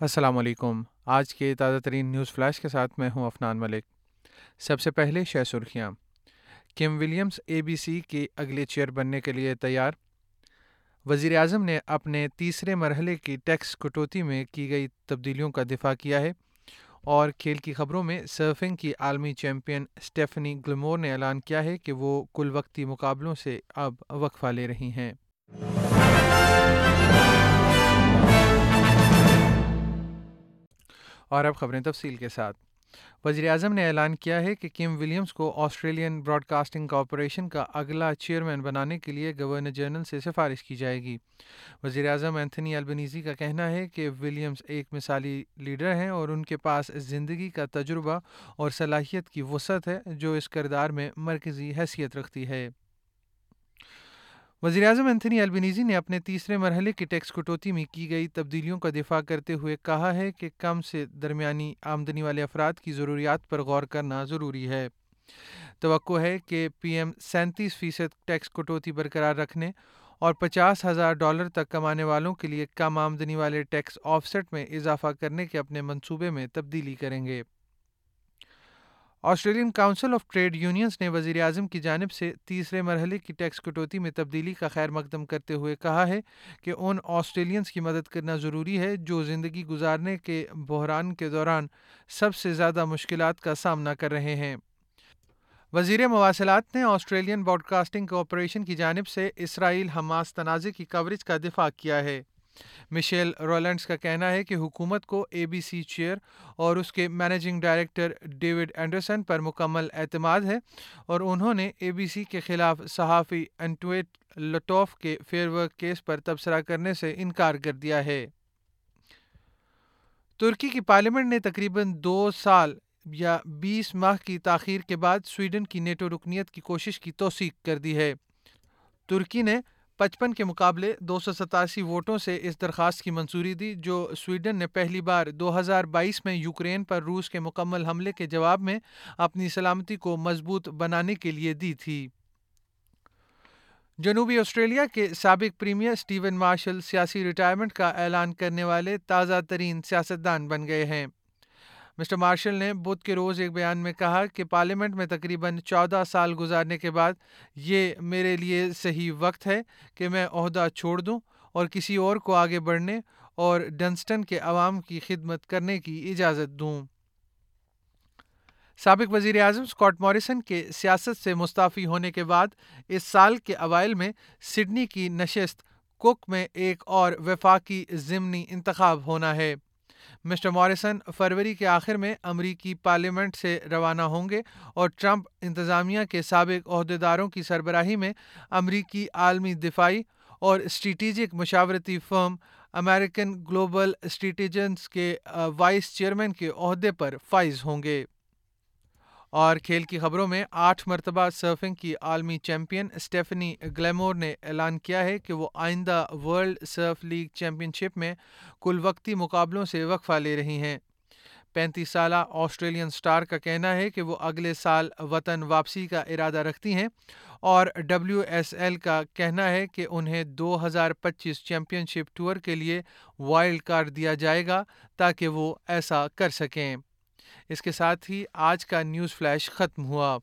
السلام علیکم۔ آج کے تازہ ترین نیوز فلیش کے ساتھ میں ہوں افنان ملک۔ سب سے پہلے شہ سرخیاں۔ کم ولیمز اے بی سی کے اگلے چیئر بننے کے لیے تیار۔ وزیر اعظم نے اپنے تیسرے مرحلے کی ٹیکس کٹوتی میں کی گئی تبدیلیوں کا دفاع کیا ہے اور کھیل کی خبروں میں سرفنگ کی عالمی چیمپئن اسٹیفنی گلمور نے اعلان کیا ہے کہ وہ کل وقتی مقابلوں سے اب وقفہ لے رہی ہیں۔ اور اب خبریں تفصیل کے ساتھ۔ وزیر اعظم نے اعلان کیا ہے کہ کم ولیمز کو آسٹریلین براڈ کاسٹنگ کارپوریشن کا اگلا چیئرمین بنانے کے لیے گورنر جنرل سے سفارش کی جائے گی۔ وزیر اعظم اینتھنی البنیزی کا کہنا ہے کہ ولیمز ایک مثالی لیڈر ہیں اور ان کے پاس زندگی کا تجربہ اور صلاحیت کی وسعت ہے جو اس کردار میں مرکزی حیثیت رکھتی ہے۔ وزیر اعظم اینتھنی البنیزی نے اپنے تیسرے مرحلے کی ٹیکس کٹوتی میں کی گئی تبدیلیوں کا دفاع کرتے ہوئے کہا ہے کہ کم سے درمیانی آمدنی والے افراد کی ضروریات پر غور کرنا ضروری ہے۔ توقع ہے کہ پی ایم سینتیس فیصد ٹیکس کٹوتی برقرار رکھنے اور پچاس ہزار ڈالر تک کمانے والوں کے لیے کم آمدنی والے ٹیکس آف سیٹ میں اضافہ کرنے کے اپنے منصوبے میں تبدیلی کریں گے۔ Australian council of trade unions نے وزیر اعظم کی جانب سے تیسرے مرحلے کی ٹیکس کٹوتی میں تبدیلی کا خیر مقدم کرتے ہوئے کہا ہے کہ ان آسٹریلینز کی مدد کرنا ضروری ہے جو زندگی گزارنے کے بحران کے دوران سب سے زیادہ مشکلات کا سامنا کر رہے ہیں۔ وزیر مواصلات نے آسٹریلین براڈ کاسٹنگ کارپوریشن کی جانب سے اسرائیل حماس تنازع کی کوریج کا دفاع کیا ہے۔ مشیل رولینڈس کا کہنا ہے کہ حکومت کو اے بی سی چیئر اور اس کے مینیجنگ ڈائریکٹر ڈیوڈ اینڈرسن پر مکمل اعتماد ہے اور انہوں نے اے بی سی کے خلاف صحافی انٹویٹ لٹوف کے فیئر ورک کیس پر تبصرہ کرنے سے انکار کر دیا ہے۔ ترکی کی پارلیمنٹ نے تقریباً دو سال یا بیس ماہ کی تاخیر کے بعد سویڈن کی نیٹو رکنیت کی کوشش کی توثیق کر دی ہے۔ ترکی نے پچپن کے مقابلے دو سو ستاسی ووٹوں سے اس درخواست کی منظوری دی، جو سویڈن نے پہلی بار دو ہزار بائیس میں یوکرین پر روس کے مکمل حملے کے جواب میں اپنی سلامتی کو مضبوط بنانے کے لیے دی تھی۔ جنوبی آسٹریلیا کے سابق پریمیئر اسٹیون مارشل سیاسی ریٹائرمنٹ کا اعلان کرنے والے تازہ ترین سیاستدان بن گئے ہیں۔ مسٹر مارشل نے بدھ کے روز ایک بیان میں کہا کہ پارلیمنٹ میں تقریباً چودہ سال گزارنے کے بعد یہ میرے لیے صحیح وقت ہے کہ میں عہدہ چھوڑ دوں اور کسی اور کو آگے بڑھنے اور ڈنسٹن کے عوام کی خدمت کرنے کی اجازت دوں۔ سابق وزیر اعظم اسکاٹ موریسن کے سیاست سے مستعفی ہونے کے بعد اس سال کے اوائل میں سڈنی کی نشست کک میں ایک اور وفاقی ضمنی انتخاب ہونا ہے۔ مسٹر موریسن فروری کے آخر میں امریکی پارلیمنٹ سے روانہ ہوں گے اور ٹرمپ انتظامیہ کے سابق عہدیداروں کی سربراہی میں امریکی عالمی دفاعی اور اسٹریٹجک مشاورتی فرم امریکن گلوبل اسٹریٹجنس کے وائس چیئرمین کے عہدے پر فائز ہوں گے۔ اور کھیل کی خبروں میں آٹھ مرتبہ سرفنگ کی عالمی چیمپئن اسٹیفنی گلیمور نے اعلان کیا ہے کہ وہ آئندہ world surf league championship میں کل وقتی مقابلوں سے وقفہ لے رہی ہیں۔ پینتیس سالہ آسٹریلین سٹار کا کہنا ہے کہ وہ اگلے سال وطن واپسی کا ارادہ رکھتی ہیں اور ڈبلیو ایس ایل کا کہنا ہے کہ انہیں دو ہزار پچیس چیمپئن شپ ٹور کے لیے وائلڈ کارڈ دیا جائے گا تاکہ وہ ایسا کر سکیں۔ اس کے ساتھ ہی آج کا نیوز فلیش ختم ہوا۔